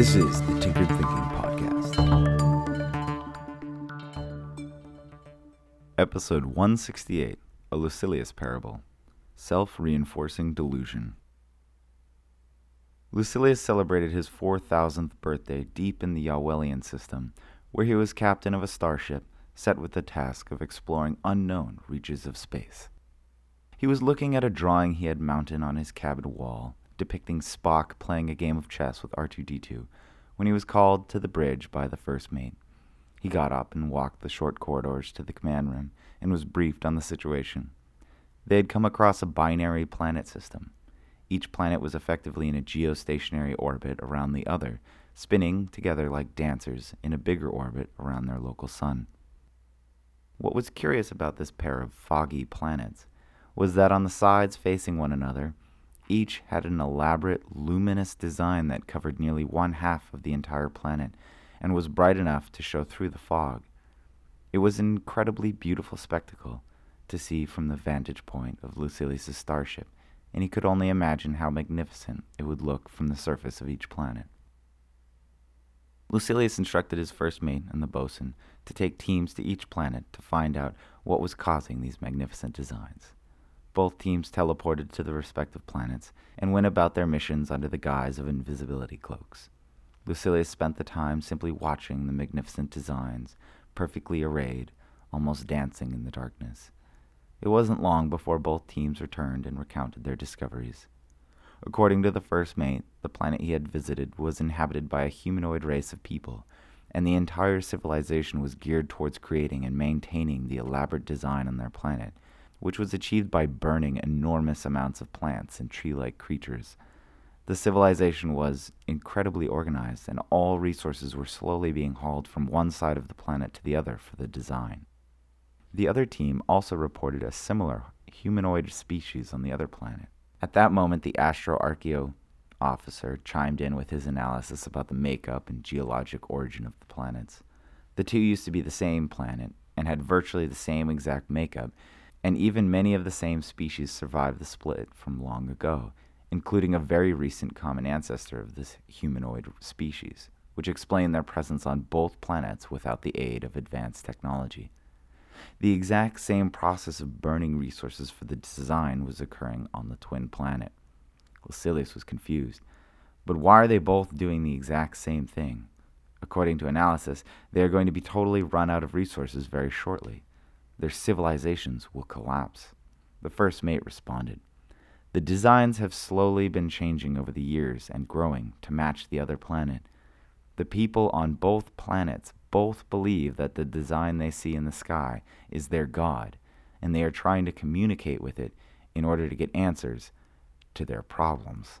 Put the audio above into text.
This is the Tinkered Thinking Podcast. Episode 168 A Lucilius Parable Self Reinforcing Delusion. Lucilius celebrated his 4,000th birthday deep in the Yawelian system, where he was captain of a starship set with the task of exploring unknown reaches of space. He was looking at a drawing he had mounted on his cabin wall depicting Spock playing a game of chess with R2D2 when he was called to the bridge by the first mate. He got up and walked the short corridors to the command room and was briefed on the situation. They had come across a binary planet system. Each planet was effectively in a geostationary orbit around the other, spinning together like dancers in a bigger orbit around their local sun. What was curious about this pair of foggy planets was that on the sides facing one another, each had an elaborate, luminous design that covered nearly one half of the entire planet and was bright enough to show through the fog. It was an incredibly beautiful spectacle to see from the vantage point of Lucilius's starship, and he could only imagine how magnificent it would look from the surface of each planet. Lucilius instructed his first mate and the bosun to take teams to each planet to find out what was causing these magnificent designs. Both teams teleported to the respective planets and went about their missions under the guise of invisibility cloaks. Lucilius spent the time simply watching the magnificent designs, perfectly arrayed, almost dancing in the darkness. It wasn't long before both teams returned and recounted their discoveries. According to the first mate, the planet he had visited was inhabited by a humanoid race of people, and the entire civilization was geared towards creating and maintaining the elaborate design on their planet which was achieved by burning enormous amounts of plants and tree like creatures. The civilization was incredibly organized, and all resources were slowly being hauled from one side of the planet to the other for the design. The other team also reported a similar humanoid species on the other planet. At that moment, the astroarcheo officer chimed in with his analysis about the makeup and geologic origin of the planets. The two used to be the same planet and had virtually the same exact makeup, and even many of the same species survived the split from long ago, including a very recent common ancestor of this humanoid species, which explained their presence on both planets without the aid of advanced technology. The exact same process of burning resources for the design was occurring on the twin planet. Lucilius was confused. But why are they both doing the exact same thing? According to analysis, they are going to be totally run out of resources very shortly their civilizations will collapse. The first mate responded. The designs have slowly been changing over the years and growing to match the other planet. The people on both planets both believe that the design they see in the sky is their God, and they are trying to communicate with it in order to get answers to their problems.